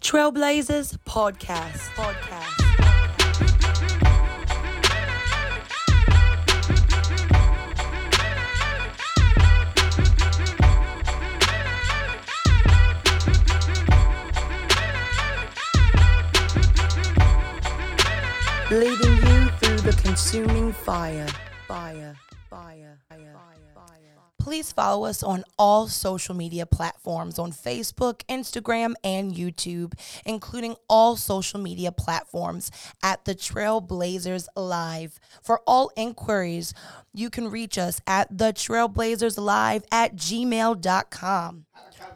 Trailblazers Podcast. Podcast. Leading you through the consuming fire. Fire. Fire. Fire. Please follow us on all social media platforms on Facebook, Instagram, and YouTube, including all social media platforms at the Trailblazers Live. For all inquiries, you can reach us at the Trailblazers Live at gmail.com.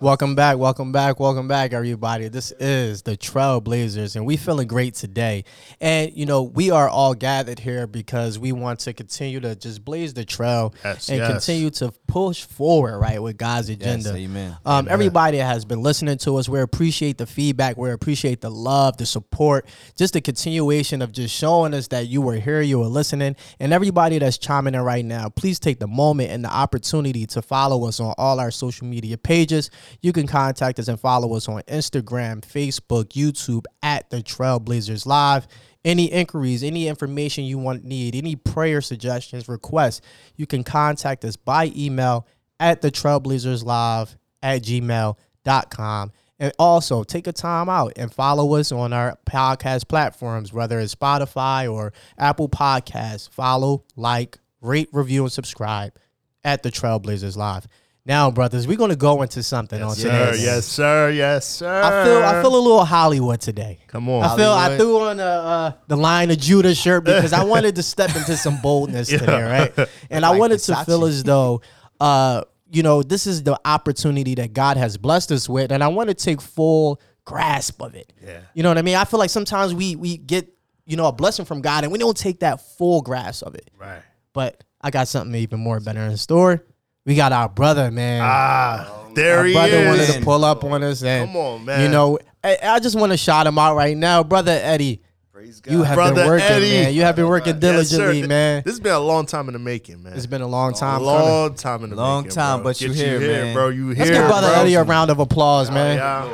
Welcome back, welcome back, welcome back, everybody. This is the Trailblazers, and we feeling great today. And you know, we are all gathered here because we want to continue to just blaze the trail Yes, and yes. continue to push forward, right, with God's agenda. amen. Um, everybody has been listening to us, we appreciate the feedback, we appreciate the love, the support, just the continuation of just showing us that you were here, you were listening, and everybody that's chiming in right now, please take the moment and the opportunity to follow us on all our social media pages. You can contact us and follow us on Instagram, Facebook, YouTube at the Trailblazers Live. Any inquiries, any information you want need, any prayer suggestions, requests, you can contact us by email at the Trailblazers Live at gmail.com. And also take a time out and follow us on our podcast platforms, whether it's Spotify or Apple Podcasts. Follow, like, rate, review, and subscribe at the Trailblazers Live. Now, brothers, we're gonna go into something on Sir, today. yes, sir, yes, sir. I feel I feel a little Hollywood today. Come on. I feel I threw on the uh, the Lion of Judah shirt because I wanted to step into some boldness today, right? And I Like wanted to feel as though, uh, you know, this is the opportunity that God has blessed us with, and I want to take full grasp of it. Yeah. You know what I mean? I feel like sometimes we we get you know a blessing from God and we don't take that full grasp of it. Right. But I got something even more better in store. We got our brother, man. Ah, there Our he brother wanted to pull up on us, and Come on, man. You know, I, I just want to shout him out right now, brother Eddie. Praise God. You have Brother been working, Eddie. man. You have been working Yes, diligently, man. This has been a long time in the making, man. It's been a long a time coming. long time in the Long making. time, bro. but you Get here, man. bro. You here, Let's give brother bro. Eddie a round of applause, Oh, man. yeah.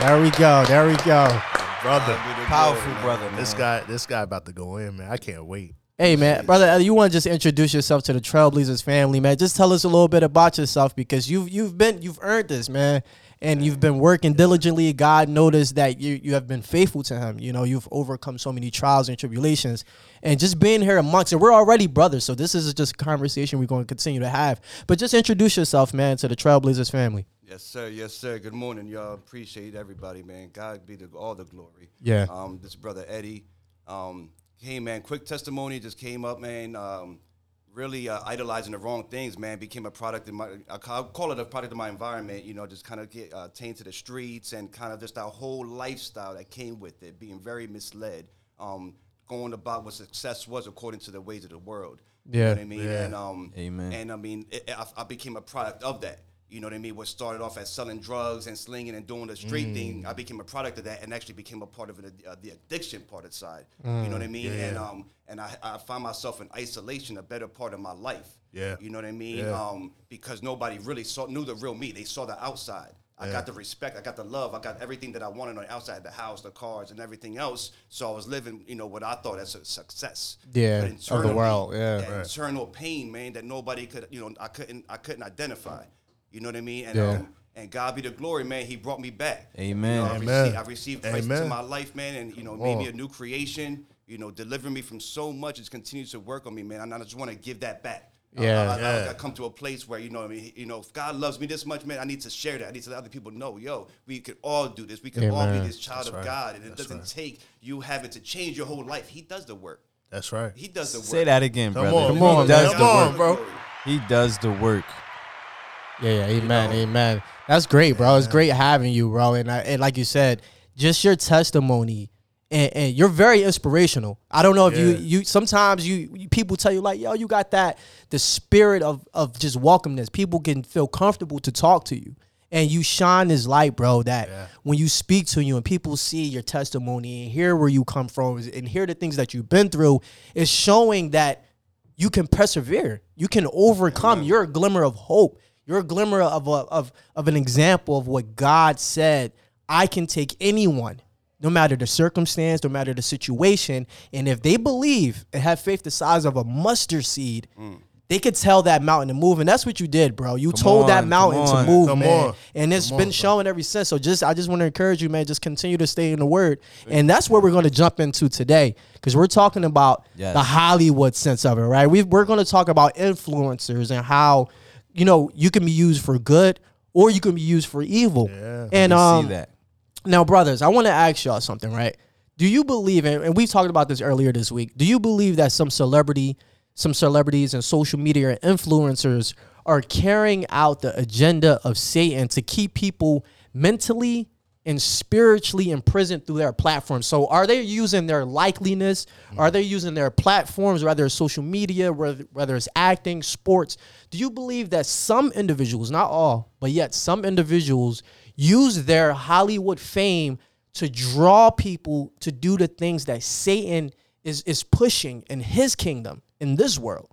There we go. There we go. brother. Powerful brother, man. This guy, this guy about to go in, man. I can't wait. Hey, man, brother Eddie, you want to just introduce yourself to the Trailblazers family, man? Just tell us a little bit about yourself because you've you've been you've earned this, man, and you've been working diligently. God noticed that you you have been faithful to Him. You know, you've overcome so many trials and tribulations, and just being here amongst it. We're already brothers, so this is just a conversation we're going to continue to have. But just introduce yourself, man, to the Trailblazers family. Yes, sir. Yes, sir. Good morning, y'all. Appreciate everybody, man. God be the, all the glory. Yeah. Um, this brother Eddie. Um, hey, man. Quick testimony just came up, man. Um, really uh, idolizing the wrong things, man. Became a product of my. I call it a product of my environment. You know, just kind of get uh, tainted the streets and kind of just that whole lifestyle that came with it, being very misled. Um, going about what success was according to the ways of the world. You Yeah. know what I mean? Yeah. And um, Amen. And I mean, it, I, I became a product of that. You know what I mean? What started off as selling drugs and slinging and doing the street Mm. thing, I became a product of that, and actually became a part of it, uh, the addiction part of the side. You know what I mean? And um, and I, I find myself in isolation, a better part of my life. Yeah. You know what I mean? Yeah. Um, because nobody really saw knew the real me. They saw the outside. I got the respect, I got the love, I got everything that I wanted on the outside, the house, the cars, and everything else. So I was living, you know, what I thought as a success. Yeah, of the world, yeah. Right. internal pain, man, that nobody could, you know, I couldn't, I couldn't identify. You know what I mean? And Yeah. um, and God be the glory, man. He brought me back. Amen. You know, I Amen. received, I received Christ into my life, man, and you know, Come made me a new creation. You know, delivering me from so much. It's continues to work on me, man. And I just want to give that back. Yeah. I, I, Yeah. I come to a place where you know, I mean, you know, if God loves me this much, man, I need to share that. I need to let other people know, yo, we could all do this. We could all Amen. be this child That's of right. God, and it That's doesn't right. take you having to change your whole life. He does the work. That's right. He does the work. Say that again, Come brother. on, Come on, he does man. the Come on, work. bro. He does the work. Yeah, yeah, amen, amen. That's great, bro. It's great having you, bro. And I, and like you said, just your testimony, and, and you're very inspirational. I don't know if you Yeah. you sometimes you, you people tell you like, yo, you got that the spirit of of just welcomeness. People can feel comfortable to talk to you. And you shine this light, bro, that Yeah. when you speak to you and people see your testimony and hear where you come from and hear the things that you've been through, it's showing that you can persevere. You can overcome. You're a glimmer of hope. You're a glimmer of a, of of an example of what God said I can take anyone, no matter the circumstance, no matter the situation, and if they believe and have faith the size of a mustard seed, mm. they could tell that mountain to move, and that's what you did, bro. You told that mountain come to move, Come man, on. and it's Come been on, shown ever since. So just, I just want to encourage you, man. Just continue to stay in the word, and that's what we're going to jump into today, because we're talking about Yes. the Hollywood sense of it, right? we we're going to talk about influencers and how, you know, you can be used for good or you can be used for evil. Yeah. and um, see that. now, brothers, I want to ask y'all something, right? Do you believe, and and we talked about this earlier this week, do you believe that some celebrity, some celebrities and social media influencers are carrying out the agenda of Satan to keep people mentally and spiritually imprisoned through their platforms? So are they using their likeliness? Are they using their platforms, whether it's social media, whether, whether it's acting, sports? Do you believe that some individuals, not all, but yet some individuals use their Hollywood fame to draw people to do the things that Satan is is pushing in his kingdom in this world.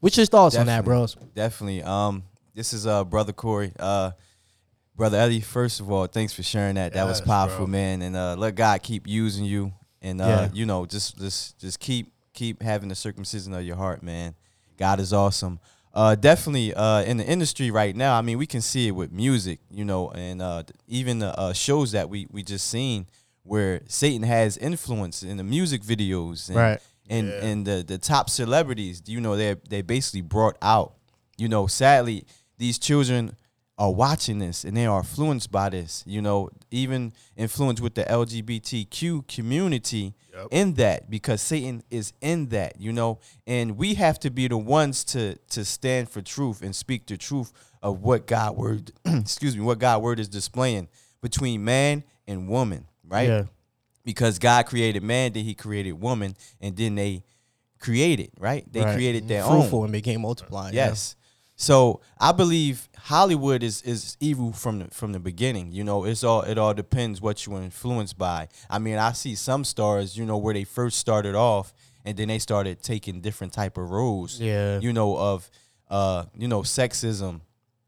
What's your thoughts on that, Definitely. bros? Definitely. Um, this is uh brother Corey. Uh, brother Eddie. First of all, thanks for sharing that. That was powerful, bro. man. And uh, let God keep using you. And uh, Yeah. you know, just just just keep keep having the circumcision of your heart, man. God is awesome. Uh, definitely uh, in the industry right now. I mean, we can see it with music, you know, and uh, even the uh, shows that we we just seen where Satan has influence in the music videos, and, Right. and and the the top celebrities, you know, they they basically brought out. You know, sadly, these children are watching this and they are influenced by this. You know, even influenced with the LGBTQ community Yep. in that because Satan is in that. You know, and we have to be the ones to to stand for truth and speak the truth of what God word, excuse me, what God word is displaying between man and woman, right? Yeah. because God created man, then He created woman, and then they created right. They Right. created their own. Fruitful and became multiplying. yeah. So I believe Hollywood is is evil from the from the beginning. You know, it's all it all depends what you were influenced by. I mean, I see some stars, you know, where they first started off and then they started taking different type of roles. Yeah. You know, of uh, you know, sexism,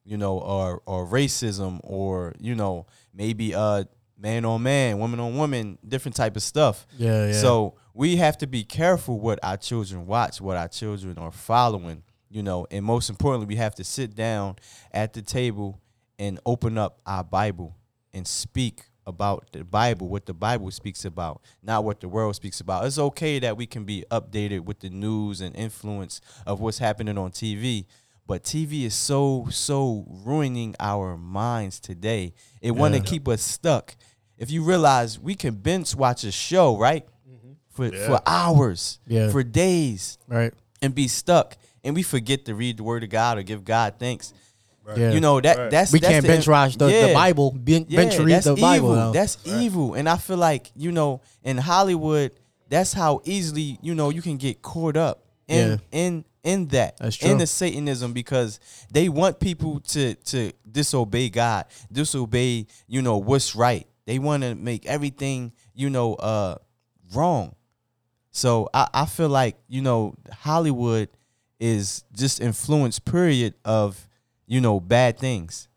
you know, or or racism or, you know, maybe uh man on man, woman on woman, different type of stuff. Yeah, yeah. So we have to be careful what our children watch, what our children are following, you know, and most importantly, we have to sit down at the table and open up our Bible and speak about the Bible, what the Bible speaks about, not what the world speaks about. It's okay that we can be updated with the news and influence of what's happening on TV, but TV is so so ruining our minds today. It want to keep us stuck. If you realize we can binge watch a show, right? Mm-hmm. For Yeah. for hours, Yeah. for days, Right. and be stuck, and we forget to read the Word of God or give God thanks. Yeah. You know that Right. that's we that's can't the bench in- watch the, the Bible. Ben, bench read that's the Bible. Evil. though. That's evil, and I feel like you know in Hollywood, that's how easily you know you can get caught up in Yeah. in in that That's in the Satanism because they want people to to disobey God, disobey you know what's right. They want to make everything you know uh wrong. So I, I feel like you know Hollywood is just influence period of you know bad things.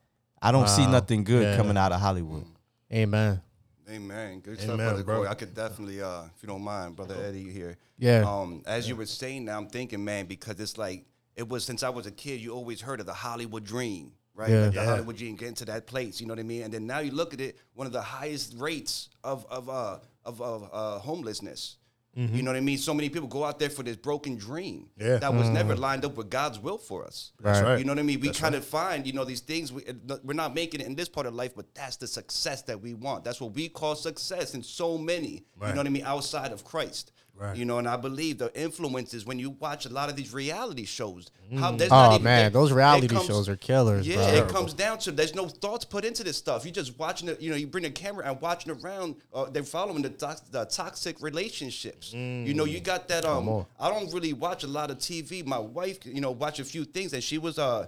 I don't see nothing good Yeah. coming out of Hollywood. Amen. Amen. Good stuff, brother bro. Corey. I could definitely, uh, if you don't mind, brother Eddie here. Yeah. Um, as you were saying, now I'm thinking, man, because it's like it was since I was a kid. You always heard of the Hollywood dream, right? Yeah. Like the Yeah. Hollywood dream, getting to that place. You know what I mean? And then now you look at it, one of the highest rates of of uh, of, of uh, homelessness. You mm-hmm. know what I mean? So many people go out there for this broken dream Yeah. that was never mm-hmm. lined up with God's will for us. That's right. You know what I mean? We kind of find, you know, these things. We, we're not making it in this part of life, but that's the success that we want. That's what we call success in so many. You know what I mean? Outside of Christ. Right. You know, and I believe the influences when you watch a lot of these reality shows. How there's Oh not even, man, those reality comes- shows are killers, Yeah, bro. it comes down to there's no thoughts put into this stuff. You just watching it. You know, you bring a camera and watching around. Uh, they're following the, tox- the toxic relationships. You know, you got that. Um. I don't really watch a lot of TV. My wife, you know, watch a few things, and she was uh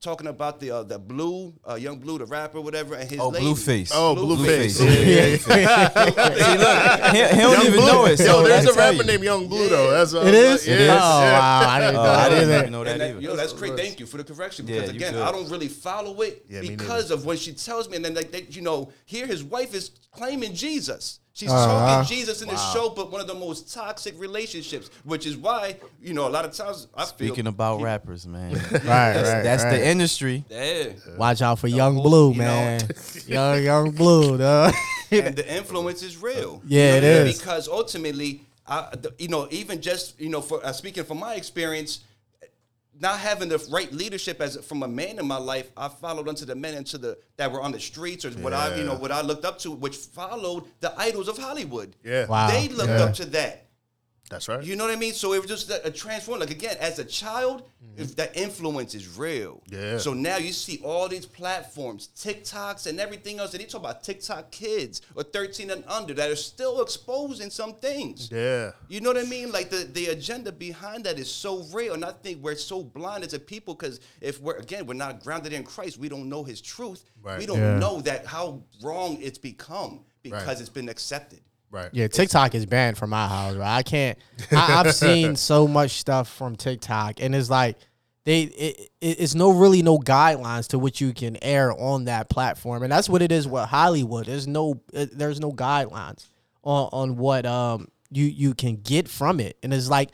talking about the uh, the blue, uh, young blue, the rapper, whatever, and his Oh, lady. Blueface. Oh, Blueface. Blueface. Yeah, yeah, yeah. See, look, he, he don't Young even Blue. know it. Yo, there's a rapper you. named Young Blue though. That's It is. Yeah. It is? Oh wow, I didn't know Oh, that I didn't either. even know that that- either. yo, that's great. Thank you for the correction because you again, good. I don't really follow it Yeah, because of when she tells me, and then like, they, you know, here his wife is claiming Jesus. She's Uh-huh. talking Jesus in the show, but one of the most toxic relationships, which is why you know a lot of times I feel Speaking about rappers, man. Right, that's right, that's right. the industry. yeah. Watch out for Young whole- Blue, you know. man. young Young Blue, dog. and the influence is real. Yeah, You know it what I mean? is. Because ultimately, I, the, you know, even just you know, for uh, speaking from my experience, not having the right leadership as from a man in my life, I followed unto the men into the that were on the streets or what I you know what I looked up to, which followed the idols of Hollywood. Yeah. Wow. they looked Yeah. up to that. That's right. You know what I mean? So it was just a, a transform. Like again, as a child, Mm-hmm. if that influence is real. Yeah. So now you see all these platforms, TikToks and everything else. And they talk about TikTok kids or 13 and under that are still exposing some things. yeah. You know what I mean? Like the, the agenda behind that is so real. And I think we're so blind as a people because if we're, again, we're not grounded in Christ, we don't know his truth. Right. We don't Yeah. know that how wrong it's become because Right. it's been accepted. Right. Yeah, TikTok is banned from my house. Right? I can't. I, I've seen so much stuff from TikTok, and it's like they it, it, it's no really no guidelines to what you can air on that platform, and that's what it is with Hollywood. There's no it, there's no guidelines on on what um you you can get from it, and it's like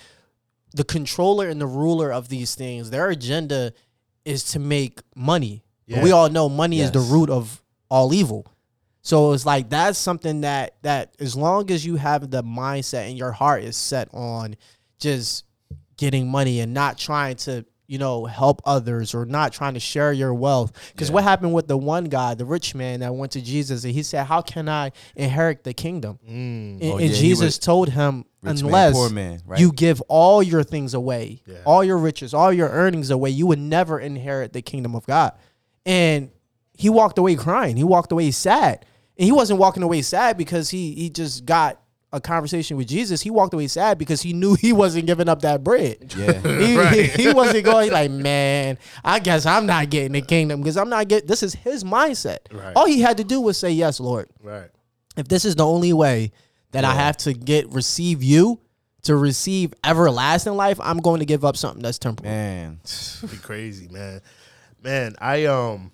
the controller and the ruler of these things. Their agenda is to make money. But We all know money is the root of all evil. So it's like that's something that that as long as you have the mindset and your heart is set on just getting money and not trying to you know help others or not trying to share your wealth. Because what happened with the one guy the rich man that went to jesus and he said how can i inherit the kingdom? Mm. And, Oh, and yeah, jesus told him rich man, unless poor man, right? you give all your things away Yeah. all your riches all your earnings away you would never inherit the kingdom of god. And he walked away crying. He walked away sad and he wasn't walking away sad because he he just got a conversation with Jesus. He walked away sad because he knew he wasn't giving up that bread. Yeah. He, Right. he, wasn't going like, man, I guess I'm not getting the kingdom because I'm not getting. This is his mindset. Right. All he had to do was say, "Yes, Lord. Right. If this is the only way that I have to get receive you to receive everlasting life, I'm going to give up something that's temporal." Man. Be crazy, man. Man, I um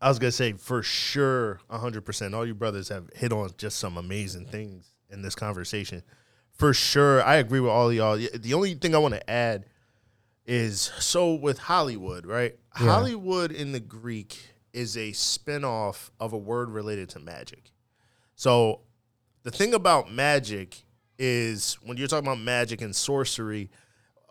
I was gonna say for sure hundred percent. All you brothers have hit on just some amazing things in this conversation. For sure. I agree with all of y'all. The only thing I want to add is so with Hollywood, right? Hollywood in the Greek is a spin-off of a word related to magic. So the thing about magic is when you're talking about magic and sorcery,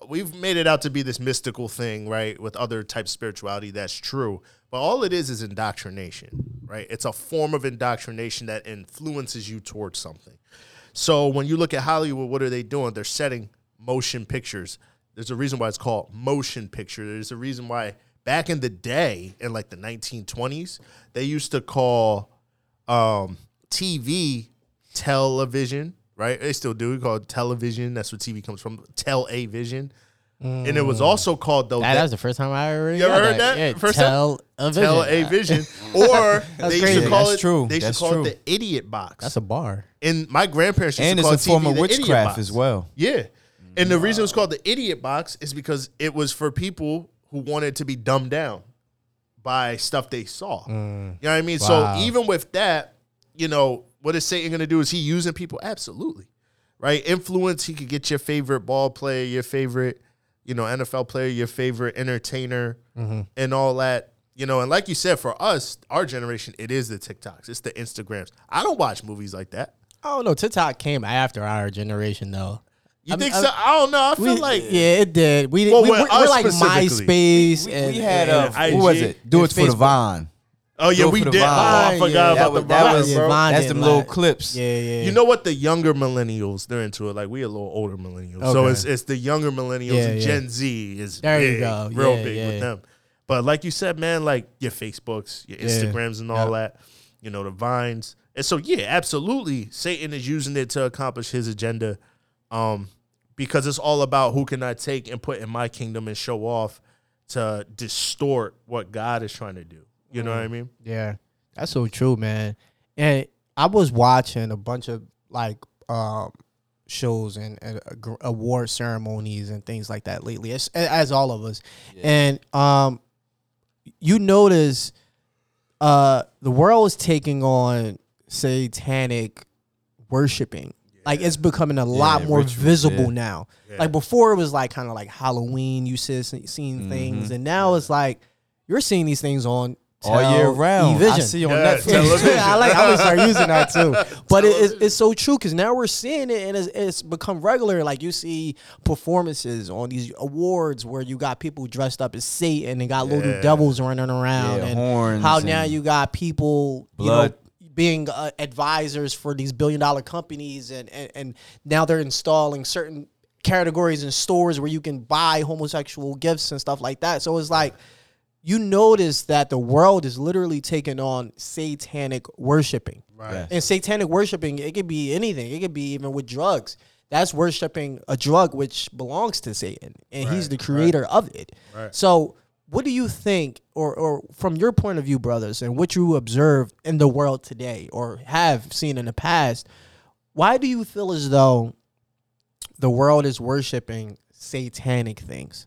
we've made it out to be this mystical thing, right? With other types of spirituality, that's true. But all it is is indoctrination, right? It's a form of indoctrination that influences you towards something. So when you look at Hollywood, what are they doing? They're setting motion pictures. There's a reason why it's called motion picture. There's a reason why back in the day, in like the 1920s, they used to call um, TV television, right? They still do. We call it television. That's where TV comes from. Tell a vision. And it was mm. also called though. Ah, that, that- was the first time I ever You ever heard that? Yeah, First time? tell a vision. tell a vision, or they used to call That's it. true. They used That's to call true. it the idiot box. That's a bar. and my grandparents used And to it's call a form of the idiot witchcraft box. as well. Yeah, and the reason it was called the idiot box is because it was for people who wanted to be dumbed down by stuff they saw. Mm. You know what I mean? Wow. So even with that, you know, what is Satan going to do? Is he using people? Absolutely, right? Influence. He could get your favorite ball player, your favorite, you know, NFL player, your favorite entertainer, and all that. You know, and like you said, for us, our generation, it is the TikToks, it's the Instagrams. I don't watch movies like that. I don't know. TikTok came after our generation, though. You I'm- think I'm- so? I don't know. I feel We- like yeah, it did. We, Well, we we're, we're like. MySpace We, and we had and- uh, and what was it? Do and it for the Facebook. Vine. Oh yeah, Go we for the did. Oh, I forgot Yeah, about that the was- that Vine, was- bro. Vine That's didn't them little like- clips. Yeah, yeah. You know what? The younger millennials, they're into it. Like we a little older millennials, so Okay. it's it's the younger millennials Yeah, and yeah. Gen Z is There you big, go. real Yeah, big yeah. with them. But like you said, man, like your Facebooks, your Yeah. Instagrams, and all Yeah. that, you know, the vines, and so yeah, absolutely, Satan is using it to accomplish his agenda, um, because it's all about who can I take and put in my kingdom and show off to distort what God is trying to do. You know what I mean? Yeah, that's so true, man. And I was watching a bunch of like um, shows and, and ag- award ceremonies and things like that lately, as, as all of us. And um, you notice uh, the world is taking on satanic worshiping. Like it's becoming a lot more rituals, visible yeah. now. Yeah. Like before, it was like kind of like Halloween. You see, seeing things, Mhm. and now it's like you're seeing these things on All year round. I Vision. see on Yeah, Netflix. I like. I'm gonna start using that too. But it, it's, it's so true because now we're seeing it and it's, it's become regular. Like you see performances on these awards where you got people dressed up as Satan and got little devils running around, Yeah, and horns how now you got people, you know, being uh, advisors for these billion dollar companies, and, and and now they're installing certain categories in stores where you can buy homosexual gifts and stuff like that. So it's like you notice that the world is literally taking on satanic worshiping. Right. Yes. And satanic worshiping, it could be anything. It could be even with drugs. That's worshiping a drug which belongs to Satan, and he's the creator of it. Right. So, what do you think, or or from your point of view, brothers, and what you observe in the world today, or have seen in the past? Why do you feel as though the world is worshiping satanic things?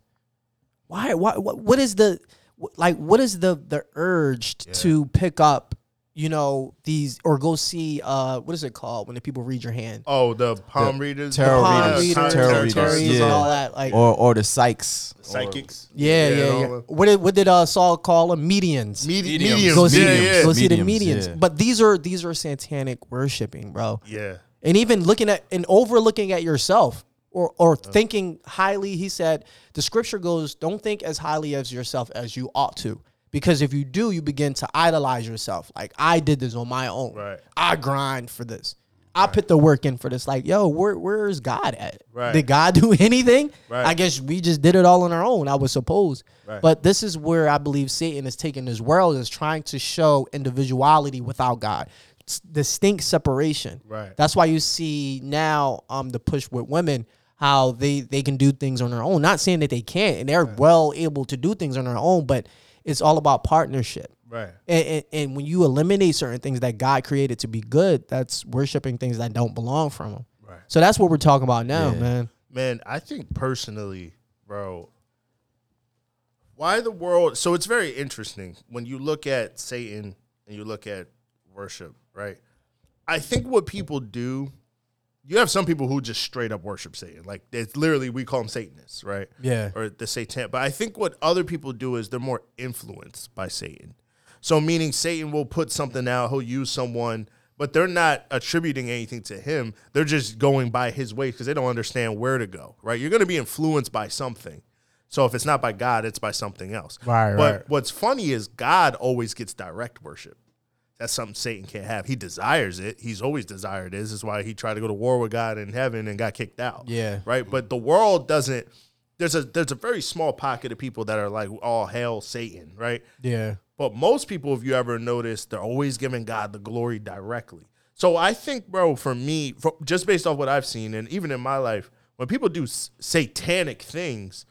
Why? Why? What, what is the wh- like? What is the the urge t- to pick up? You know these or go see uh what is it called when the people read your hand? Oh, the palm readers, tarot Palm readers, readers, tarot tarot readers, readers, yeah. and all that. Like or or the psychs. psychics. yeah, yeah, all yeah. the- What did what did uh Saul call them? Medians. Mediums. mediums. go see, yeah, yeah. go see the Mediums, medians. yeah. But these are these are satanic worshiping, bro. yeah. And even looking at and overlooking at yourself or or thinking highly, he said, the scripture goes, don't think as highly as yourself as you ought to. Because if you do, you begin to idolize yourself. Like I did this on my own. Right. I grind for this. I put the work in for this. Like, yo, where where's God at? Right. Did God do anything? Right. I guess we just did it all on our own, I would suppose. Right. But this is where I believe Satan is taking this world, is trying to show individuality without God. S- Distinct separation. Right. That's why you see now um the push with women how they they can do things on their own. Not saying that they can't, and they're well able to do things on their own, but it's all about partnership. Right. And, and, and when you eliminate certain things that God created to be good, that's worshiping things that don't belong from Him. Right. So that's what we're talking about now, Yeah. man. Man, I think personally, bro, why the world so it's very interesting when you look at Satan and you look at worship, right? I think what people do, you have some people who just straight up worship Satan. Like it's literally we call them Satanists, right? Yeah. Or the Satan. But I think what other people do is they're more influenced by Satan. So meaning Satan will put something out, he'll use someone, but they're not attributing anything to him. They're just going by his way because they don't understand where to go. Right? You're going to be influenced by something. So if it's not by God, it's by something else. Right, But right. what's funny is God always gets direct worship. That's something Satan can't have. He desires it. He's always desired it. This is why he tried to go to war with God in heaven and got kicked out. Yeah. Right. But the world doesn't. There's a there's a very small pocket of people that are like all hail Satan. Right. Yeah. But most people, if you ever notice, they're always giving God the glory directly. So I think, bro, for me, for, just based off what I've seen, and even in my life, when people do s- satanic things,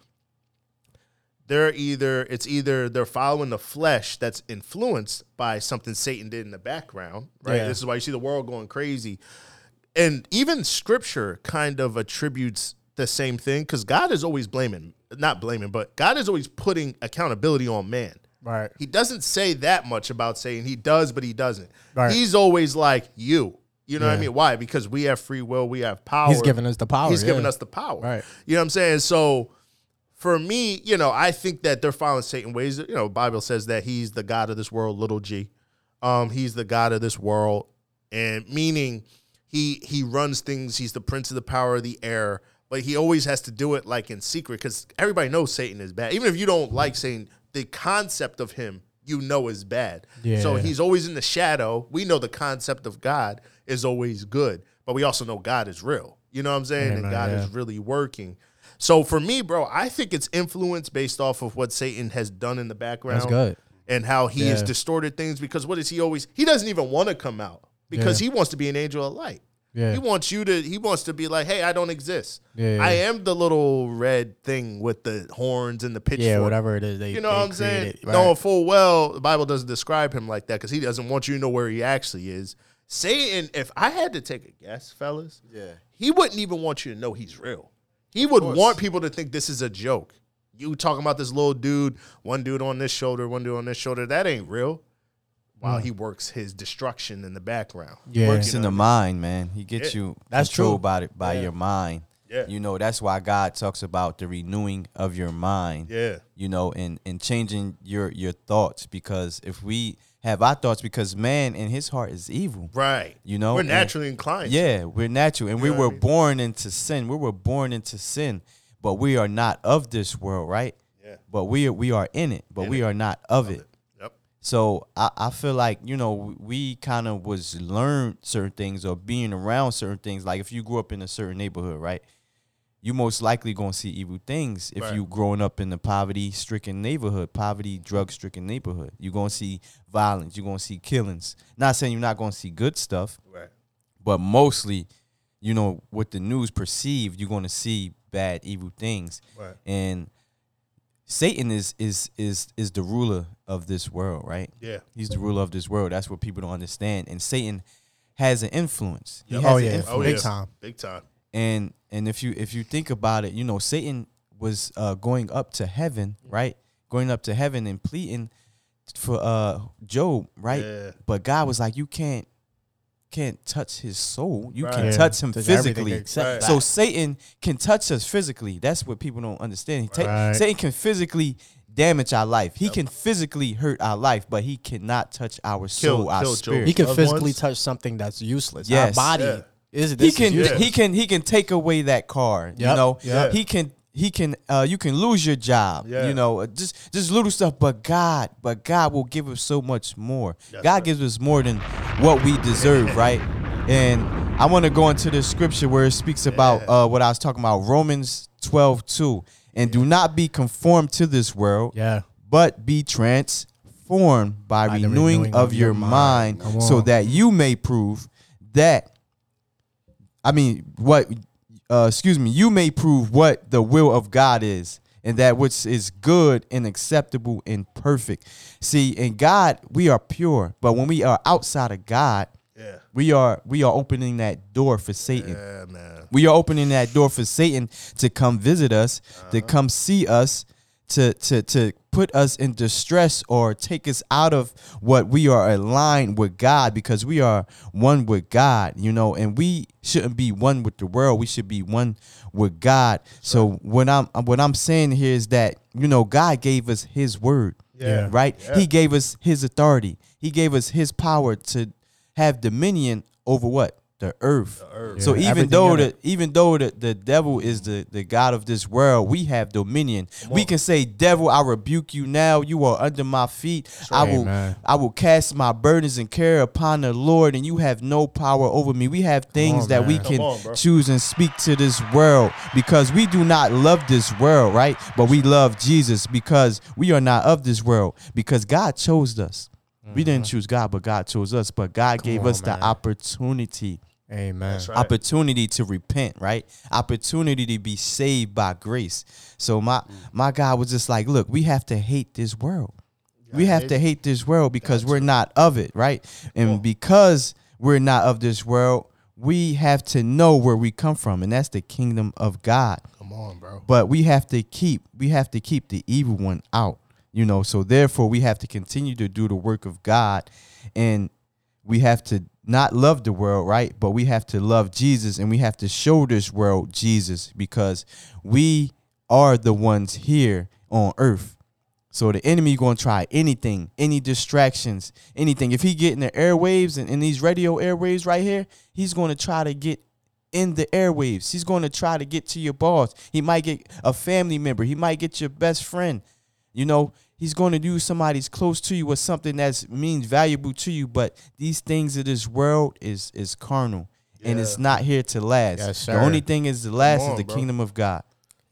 they're either it's either they're following the flesh that's influenced by something Satan did in the background, right? Yeah. This is why you see the world going crazy, and even Scripture kind of attributes the same thing because God is always blaming, not blaming, but God is always putting accountability on man. Right. He doesn't say that much about saying He does, but he doesn't. Right. He's always like you. You know what I mean? Why? Because we have free will, we have power. He's giving us the power. He's giving yeah. us the power. Right. You know what I'm saying? So for me, you know, I think that they're following Satan ways. You know, Bible says that he's the God of this world, little g. Um, he's the God of this world, and meaning he he runs things. He's the prince of the power of the air, but he always has to do it like in secret because everybody knows Satan is bad. Even if you don't like Satan, the concept of him you know is bad. Yeah. So he's always in the shadow. We know the concept of God is always good, but we also know God is real. You know what I'm saying? and God yeah. is really working. So for me, bro, I think it's influence based off of what Satan has done in the background. good. And how he has distorted things because what is he always he doesn't even want to come out because Yeah. he wants to be an angel of light. Yeah. He wants you to. He wants to be like, hey, I don't exist. Yeah, I am the little red thing with the horns and the pitchfork. Yeah, whatever it is. They, You know they what I'm saying? created, right? Knowing full well, the Bible doesn't describe him like that because he doesn't want you to know where he actually is. Satan, if I had to take a guess, fellas, Yeah. he wouldn't even want you to know he's real. He would want people to think this is a joke. You talking about this little dude, one dude on this shoulder, one dude on this shoulder, that ain't real. While hmm. he works his destruction in the background. Yeah. works in the what mind, man. He gets Yeah. you That's controlled true. by it by Yeah. your mind. Yeah. You know, that's why God talks about the renewing of your mind. Yeah. You know, and and changing your your thoughts because if we have our thoughts because man in his heart is evil. Right. You know, we're and- naturally inclined. Yeah, we're natural and we were I mean? born into sin. We were born into sin, but we are not of this world, right? Yeah. But we are we are in it, but In we it. are not of it. Yep. So I, I feel like you know we kind of was learned certain things or being around certain things. Like if you grew up in a certain neighborhood, right? You most likely gonna see evil things if Right. you growing up in the poverty stricken neighborhood, poverty drug stricken neighborhood. You're gonna see violence. You're gonna see killings. Not saying you're not gonna see good stuff, Right. but mostly, you know, what the news perceive, you're gonna see bad, evil things. Right. And Satan is is is is the ruler of this world, right? Yeah. He's the ruler of this world. That's what people don't understand. And Satan has an influence. He Yep. has Oh, an yeah. influence. Oh, Big yeah. time. Big time. And and if you if you think about it, you know, Satan was uh, going up to heaven, right? Going up to heaven and pleading for uh Job, right? Yeah. But God was like, you can't can't touch his soul. You can Right. touch him Touch physically. except So. Satan can touch us physically. That's what people don't understand. He ta- Right. Satan can physically damage our life. He can physically hurt our life, but he cannot touch our soul, Kill- our kill Job. spirit. He can physically touch something that's useless. Yes. Our body Yeah. Is it, he can is he can he can take away that car. You know, Yeah. he can he can uh you can lose your job. Yeah. You know, just just little stuff. But God, but God will give us so much more. That's God right. gives us more than what we deserve, right? And I want to go into the scripture where it speaks about uh what I was talking about, Romans 12, 2. And do not be conformed to this world, Yeah. but be transformed by, By the renewing, of, your mind, Come so that you may prove that I mean what uh excuse me, you may prove what the will of God is and that which is good and acceptable and perfect. See, in God we are pure, but when we are outside of God, Yeah. we are we are opening that door for Satan. Yeah, man. We are opening that door for Satan to come visit us, to come see us, to to to put us in distress or take us out of what we are aligned with God because we are one with God, you know, and we shouldn't be one with the world. We should be one with God. So what I'm what I'm saying here is that, you know, God gave us his word. Yeah. Right? Yeah. He gave us his authority. He gave us his power to have dominion over what? The earth. earth. So even everything though the it. even though the, the devil is the, the God of this world, we have dominion. We can say, Devil, I rebuke you now. You are under my feet. I will Amen. I will cast my burdens and care upon the Lord, and you have no power over me. We have things on, that we can on, choose and speak to this world because we do not love this world, right? But we love Jesus because we are not of this world because God chose us. We didn't mm-hmm. choose God, but God chose us. But God gave on, us the opportunity Amen. Right. opportunity to repent, right? Opportunity to be saved by grace. So my my God was just like, look, we have to hate this world. We have to hate this world because we're not of it, right? And because we're not of this world, we have to know where we come from, and that's the kingdom of God. Come on, bro. But we have to keep we have to keep the evil one out, you know. So therefore, we have to continue to do the work of God, and we have to not love the world, right? But we have to love Jesus, and we have to show this world Jesus because we are the ones here on earth. So the enemy to try anything, any distractions, anything. If he get in the airwaves and in these radio airwaves right here, he's to try to get in the airwaves. He's to try to get to your boss. He might get a family member. He might get your best friend. You know, he's going to use somebody's close to you or something that means valuable to you. But these things of this world is is carnal, and it's not here to last. Yes, the only thing is to last on, is the bro. kingdom of God.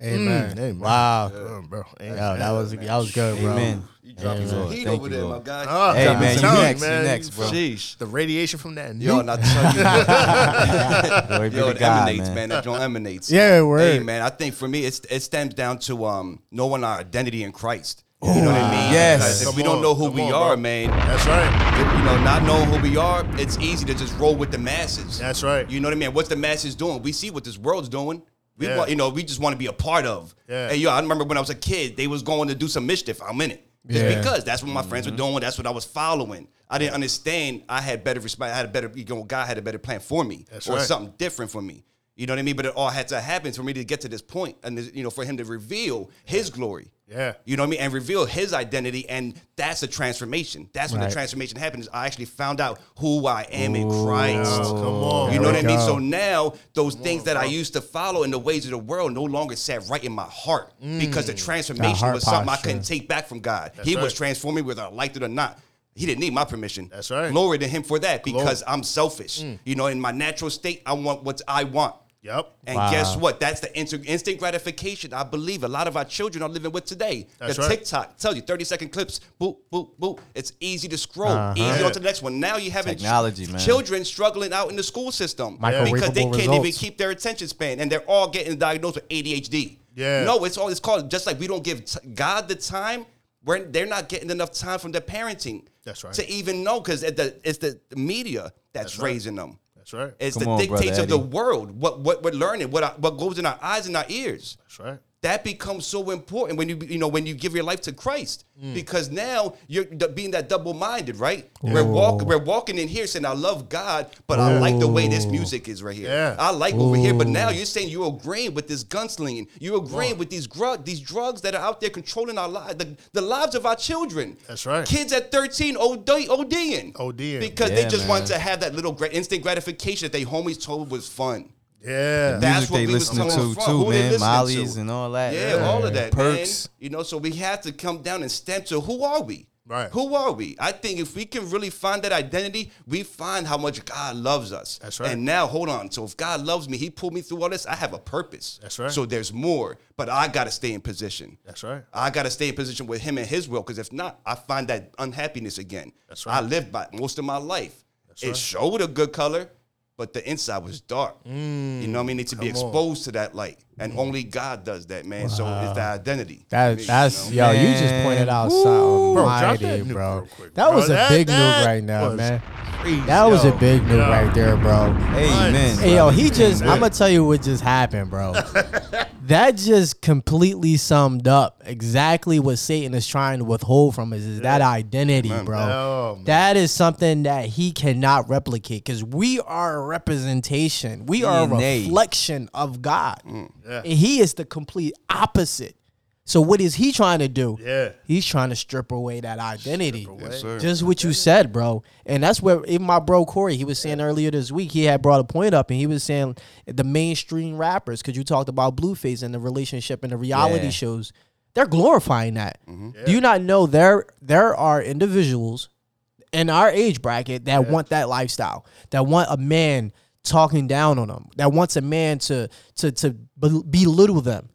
Amen. Amen. Wow. Bro. Yo, that was that was good, bro. Amen. You dropping some Lord. heat Thank over you, there, Lord. my guy. Oh, Hey, I'm man, you telling next, you next, bro. Sheesh. The radiation from that. Yo, and I tell you, Glory be yo, it God, emanates, man. man. That joint emanates. Yeah, word. Hey, man, I think for me, it's, it stems down to um knowing our identity in Christ. You know what I mean? Yes. Because if we don't know who come we on, are, bro. man, That's right. if, you know, not knowing who we are, it's easy to just roll with the masses. That's right. You know what I mean? What's the masses doing? We see what this world's doing. We Yeah. want, you know, we just want to be a part of. Yeah. Hey, yo, I remember when I was a kid, they was going to do some mischief. I'm in it. Just Yeah. because that's what my friends Mm-hmm. were doing. That's what I was following. I didn't understand. I had better respect. I had a better, you know, God had a better plan for me, That's or right. something different for me. You know what I mean? But it all had to happen for me to get to this point, and you know, for Him to reveal His glory. Yeah. You know what I mean? And reveal his identity. And that's a transformation. That's when Right. the transformation happens. I actually found out who I am in Christ. Oh, come on. You know There what I mean? go. So now those things that I used to follow in the ways of the world no longer sat right in my heart because the transformation Mm. was something I couldn't take back from God. he was transforming whether I liked it or not. He didn't need my permission. That's right. Glory to him for that because I'm selfish. Mm. You know, in my natural state, I want what I want. Yep. And Wow. guess what? That's the instant, instant gratification I believe a lot of our children are living with today. That's the right. TikTok tell you 30 second clips, boop, boop, boop. It's easy to scroll. Uh-huh. Easy Yeah. on to the next one. Now you have Technology, man. children struggling out in the school system Microwavable because they can't even keep their attention span and they're all getting diagnosed with ADHD. Yeah. No, it's all it's called just like we don't give t- God the time. We're, they're not getting enough time from their parenting. That's right. To even know because it's the, it's the media that's, That's right. raising them. That's right. It's Come the on, dictates Brother of the world. What what we're learning, what our- what goes in our eyes and our ears. That's right. That becomes so important when you you know when you give your life to Christ Mm. because now you're being that double minded, right? We're walking we're walking in here saying I love God, but I like the way this music is right here. Yeah. I like over here, but now you're saying you're agreeing with this gunslinging. You're agreeing with these drug these drugs that are out there controlling our lives, the, the lives of our children. That's right. Kids at 13 OD, ODing. ODing. Because they just man. want to have that little gra- instant gratification that they homies told was fun. Yeah. That's Music what they we was listening coming to too, Who man. listening Molly's to? and all that. Yeah, all of that, Perks. man. You know, so we have to come down and stamp to who are we? Right. Who are we? I think if we can really find that identity, we find how much God loves us. That's right. And now, hold on. So if God loves me, He pulled me through all this. I have a purpose. That's right. So there's more, but I got to stay in position. That's right. I got to stay in position with Him and His will, because if not, I find that unhappiness again. That's right. I lived by most of my life. it right. showed a good color, but the inside was dark. you know what I mean? Need to be Mm, come on. exposed to that light, and only God does that, man. So it's the identity. That me, that's you know? yo, you just pointed out something Bro, mighty, that bro. real quick, that bro. was a big that nuke right now, man. crazy. That was a big nuke yo. right there, bro. Amen. Hey yo, he just I'm gonna tell you what just happened, bro. that just completely summed up exactly what Satan is trying to withhold from us is that identity, bro. Oh, man. that is something that he cannot replicate because we are a representation. We are a DNA. reflection of God. Mm. Yeah. And he is the complete opposite. So what is he trying to do? Yeah. He's trying to strip away that identity. Yes, sir. Just what you said, bro. And that's where even my bro Corey, he was saying earlier this week, he had brought a point up and he was saying the mainstream rappers, because you talked about Blueface and the relationship and the reality Yeah. shows, they're glorifying that. Mm-hmm. Do you not know there there are individuals in our age bracket that want that lifestyle, that want a man talking down on them, that wants a man to to to belittle them,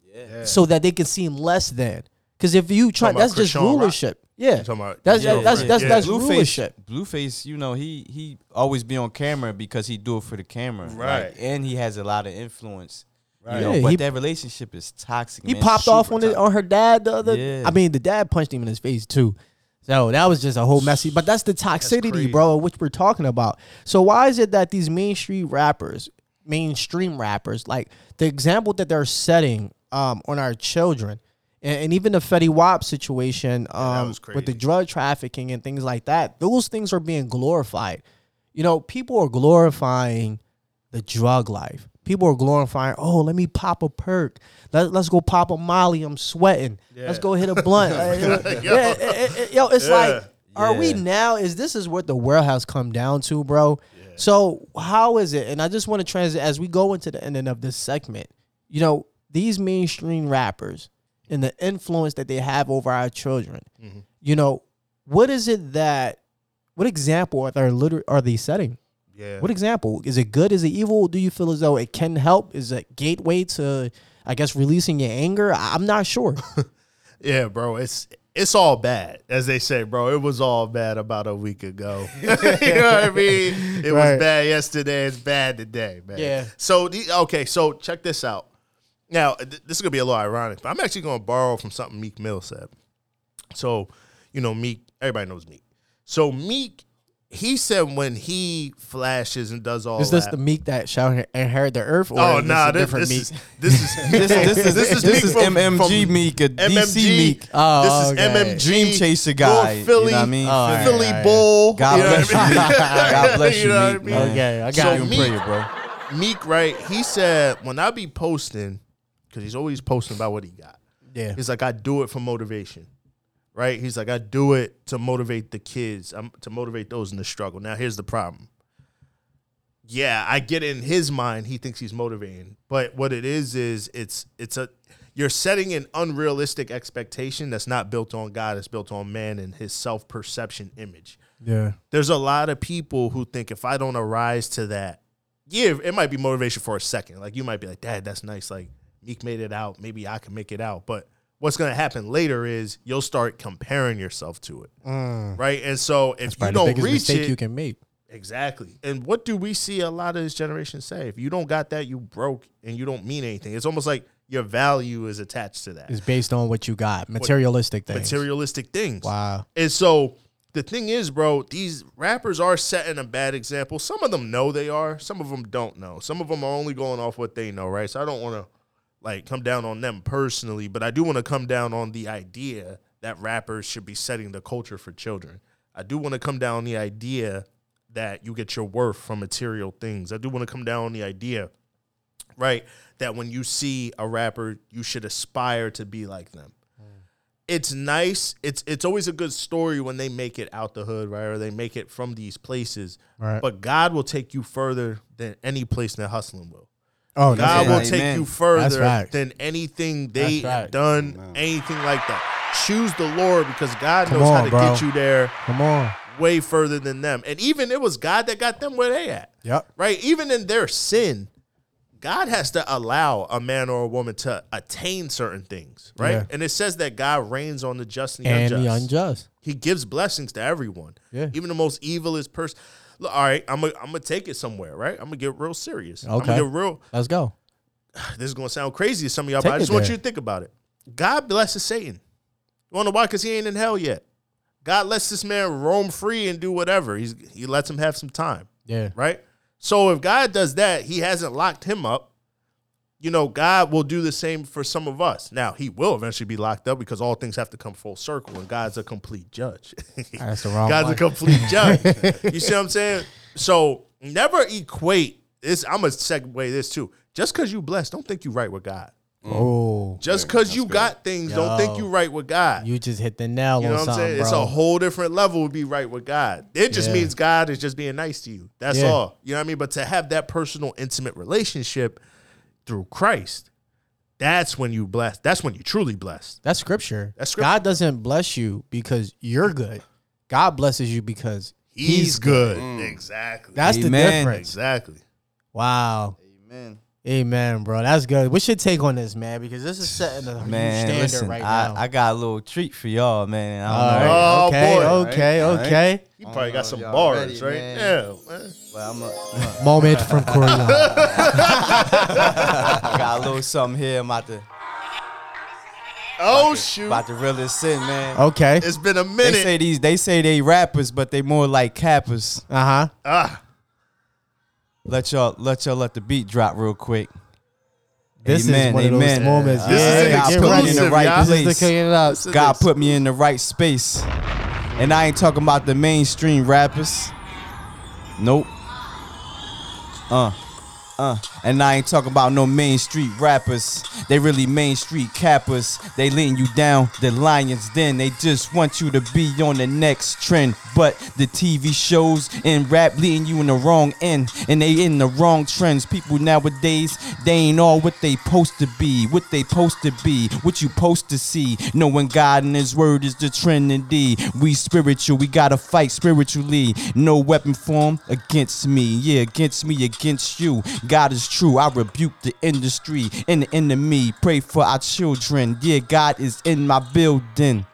so that they can seem less than. Because if you try, that's just Krishan Rock? rulership. Yeah, that's Yeah, that's right. that's Yeah. that's Blueface, rulership. Blueface, you know, he he always be on camera because he do it for the camera, Right. Like, and he has a lot of influence, Right. You know, Yeah, but he- that relationship is toxic. He man, popped super off on it on her dad the other. Yeah. I mean, the dad punched him in his face too. So that was just a whole messy. But that's the toxicity, crazy. bro, which we're talking about. So why is it that these mainstream rappers, mainstream rappers, like the example that they're setting um, on our children, and, and even the Fetty Wap situation um, was with the drug trafficking and things like that, those things are being glorified. You know, people are glorifying the drug life. People are glorifying, oh, let me pop a perk. Let, let's go pop a molly. I'm sweating. Let's go hit a blunt. Uh, yeah, eh, eh, eh, yo, it's Yeah. like, are we now? Is this is what the world has come down to, bro? So how is it? And I just want to transit as we go into the ending of this segment. You know, these mainstream rappers and the influence that they have over our children. Mm-hmm. You know, what is it that? What example are they liter- are they setting? Yeah. What example? Is it good? Is it evil? Do you feel as though it can help? Is it gateway to, I guess, releasing your anger? I- I'm not sure. Yeah, bro. It's it's all bad, as they say, bro. It was all bad about a week ago. you know what I mean? It Right. was bad yesterday. It's bad today, man. Yeah. So the okay, so check this out. Now th- this is gonna be a little ironic, but I'm actually gonna borrow from something Meek Mill said. So, you know, Meek. Everybody knows Meek. So Meek, he said when he flashes and does all is this that. the meek that shall inherit the earth? Or Oh is nah, this a this, different this meek? is this is This, this is this, Meek is from- MMG from Meek, a DC MMG. Meek, Oh, this is oh, okay. MMG Dream Chaser guy. you Philly, know what I mean? All right, Philly all right. Bull. God you know bless what I you, mean? God bless you, know what I Meek, mean? man. Okay, I So got You you. Meek- prayer, bro. Meek, right? He said when I be posting, because he's always posting about what he got. Yeah. He's like, I do it for motivation, right? He's like, I do it to motivate the kids, um, to motivate those in the struggle. Now, here's the problem. Yeah, I get in his mind, he thinks he's motivating, but what it is is it's it's a you're setting an unrealistic expectation that's not built on God, it's built on man and his self perception image Yeah. there's a lot of people who think if I don't arise to that, yeah, it might be motivation for a second. Like you might be like, Dad, that's nice. Like Meek made it out. Maybe I can make it out. But what's gonna happen later is you'll start comparing yourself to it. Mm. Right. And so if you Probably don't reach it, you can make. Exactly. And what do we see a lot of this generation say? If you don't got that, you broke and you don't mean anything. It's almost like your value is attached to that. It's based on what you got, materialistic things. Materialistic things. Wow. And so the thing is, bro, these rappers are setting a bad example. Some of them know they are, some of them don't know. Some of them are only going off what they know, right? So I don't want to like come down on them personally, but I do want to come down on the idea that rappers should be setting the culture for children. I do want to come down on the idea that you get your worth from material things. I do want to come down on the idea, right, that when you see a rapper, you should aspire to be like them hmm. it's nice. It's it's always a good story when they make it out the hood, right? Or they make it from these places. Right. But God will take you further than any place that hustling will. Oh, God that's will take Amen. you further right. than anything they right. have done, anything like that. Choose the Lord because God Come knows how to bro. get you there Come on. way further than them. And even it was God that got them where they at. Yep. Right? Even in their sin, God has to allow a man or a woman to attain certain things, right? Yeah. And it says that God rains on the just and the And unjust. the unjust. He gives blessings to everyone. Yeah. Even the most evilest person. Look, all right, I'm gonna I'm gonna take it somewhere, right? I'm gonna get real serious. I'm Okay. gonna get real. Let's go. This is gonna sound crazy to some of y'all, Take but I just want there. you to think about it. God blesses Satan. You wanna know why? Because he ain't in hell yet. God lets this man roam free and do whatever. He's he lets him have some time Yeah. right? So if God does that, he hasn't locked him up. You know, God will do the same for some of us. Now, he will eventually be locked up because all things have to come full circle, and God's a complete judge. That's the wrong God's one. a complete judge. you see what I'm saying? So never equate this. I'm gonna segue this too. Just because you blessed, don't think you right with God. Mm. Oh, Just because you got things, don't think Yo. you right with God. you just hit the nail You know on what I'm something, saying? bro. It's a whole different level to be right with God. It just Yeah. means God is just being nice to you. That's Yeah. all. You know what I mean? But to have that personal, intimate relationship through Christ, that's when you bless. That's when you truly blessed. That's scripture. That's scripture. God doesn't bless you because you're good. God blesses you because He's, He's good. Mm. Exactly. That's the difference. exactly. Wow. Amen. Amen, bro. That's good. What's your take on this, man? Because this is setting a huge Man, standard listen, right now. I, I got a little treat for y'all, man. I don't All know. right. Oh, okay, boy. okay, All right. okay. He probably got some bars, ready, right? man. Yeah. man. Well, I'm a, Moment from Corian. I got a little something here. I'm about to, Oh shoot! about to reel this in, man. Okay. It's been a minute. They minute. say these, they say they rappers, but they more like cappers. Uh huh. ah, Let y'all, let y'all let the beat drop real quick. This Amen, is one of those moments. This yeah, is an get God put me in the right y'all. This is place. the clean it up. God put me in the right space. And I ain't talking about the mainstream rappers. Nope. Uh. Uh, and I ain't talking about no main street rappers. They really main street cappers. They letting you down, the lions then. They just want you to be on the next trend. But the TV shows and rap leading you in the wrong end. And they in the wrong trends. People nowadays, they ain't all what they supposed to be. What they supposed to be. What you supposed to see. Knowing God and His Word is the Trinity. We spiritual, we gotta fight spiritually. No weapon form against me. Yeah, against me, against you. God is true. I rebuke the industry and the enemy. Pray for our children. Yeah, God is in my building.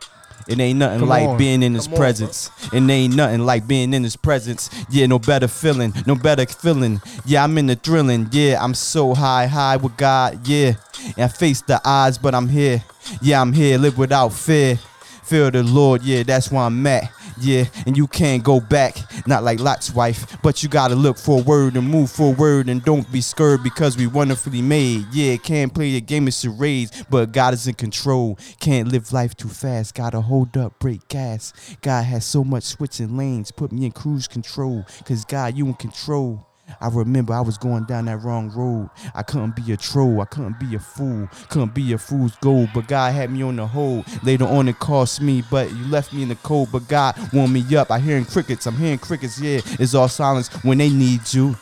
It ain't nothing Come like on. being in his Come on, presence. It ain't nothing like being in his presence. Yeah, no better feeling, no better feeling. Yeah, I'm in the thrilling. Yeah, I'm so high, high with God. Yeah, and I face the odds, but I'm here. Yeah, I'm here, live without fear. Fear the Lord. Yeah, that's where I'm at. Yeah, and you can't go back, not like Lot's wife, but you gotta look forward and move forward and don't be scared because we wonderfully made. Yeah, can't play the game of charades, but God is in control. Can't live life too fast, gotta hold up, brake gas. God has so much switching lanes, put me in cruise control, cause God, you in control. I remember I was going down that wrong road. I couldn't be a troll. I couldn't be a fool. Couldn't be a fool's gold. But God had me on the hold. Later on, it cost me, but you left me in the cold. But God warmed me up. I hearing crickets. I'm hearing crickets. Yeah, it's all silence when they need you,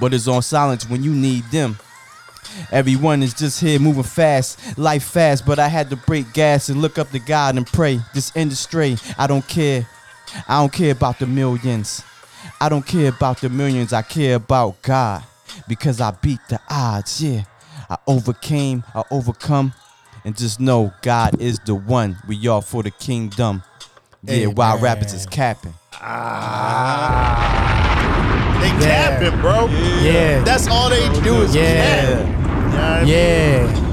but it's all silence when you need them. Everyone is just here moving fast, life fast, but I had to brake gas and look up to God and pray. This industry, I don't care. I don't care about the millions. I don't care about the millions. I care about God because I beat the odds. Yeah, I overcame, I overcome, and just know God is the one. We all for the kingdom. Yeah, while Amen. rappers is capping. Ah. They capping, bro. Yeah. That's all they do is Yeah. cap. You know what I mean?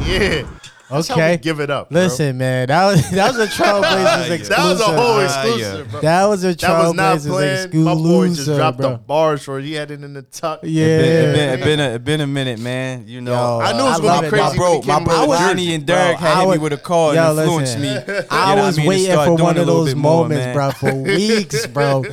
Yeah. Yeah. That's how we Okay. give it up. bro. Listen, man, that was that was a Trailblazers exclusive. That was a whole exclusive, bro. That was a That was not Trailblazers playing. My boy just dropped bro. the bars for it. He had it in the tuck. Yeah, It been, it been, it been, a, it been a minute, man. You know, Yo, I knew it was gonna be crazy. my when bro, my came bro, Johnny and Derek Bro, had I hit me with a call Yo, and influenced listen. me. I You know what was mean, waiting for one of those bit more, moments, bro, for weeks, bro.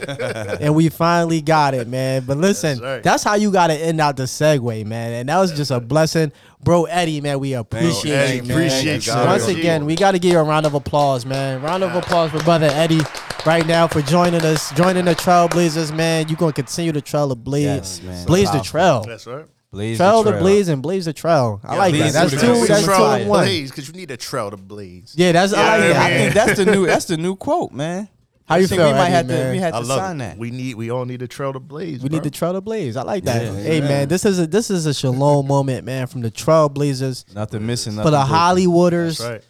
and we finally got it, man. But listen, That's that's, how you got to end out the segue, man. And that was just a blessing. Bro, Eddie, man, we appreciate Eddie, you, man. appreciate you, Once again, we got to give you a round of applause, man. Round of applause for brother Eddie right now for joining us, joining the Trailblazers, man. You going to continue to trail the blaze, Yes, man. blaze the trail. That's right. Blaze Trail the trail. blaze and blaze the trail. I Yeah, like blaze that. That's the two. trail. That's two Trail in one. Blaze, because you need a trail to blaze. Yeah, that's I like that. I think that's the new. That's the new quote, man. How you I think feel, We might Eddie, have to. man? We had I to love sign it. that. We need. We all need to trail the blaze. We bro. need the Trailblazers. I like that. Yeah. hey man, this is a this is a shalom moment, man, from the Trailblazers Nothing missing. for the nothing broken. Hollywooders. That's right.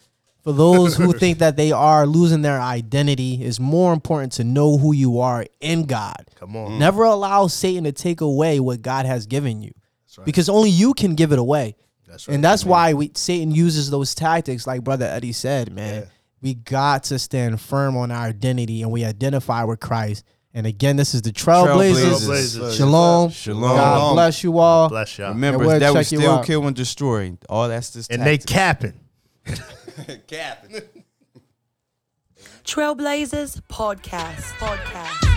For those who think that they are losing their identity, it's more important to know who you are in God. Come on. Mm-hmm. Never allow Satan to take away what God has given you, That's right. because only you can give it away. That's right. And that's why we Satan uses those tactics, like Brother Eddie said, man. Yeah. We got to stand firm on our identity and we identify with Christ. And again, this is the Trailblazers. Trailblazers. Shalom. Shalom. God bless you all. Bless y'all. Remember we'll that we check you still out. kill and destroy. All that's this. and they capping. Capping. Trailblazers podcast. Podcast.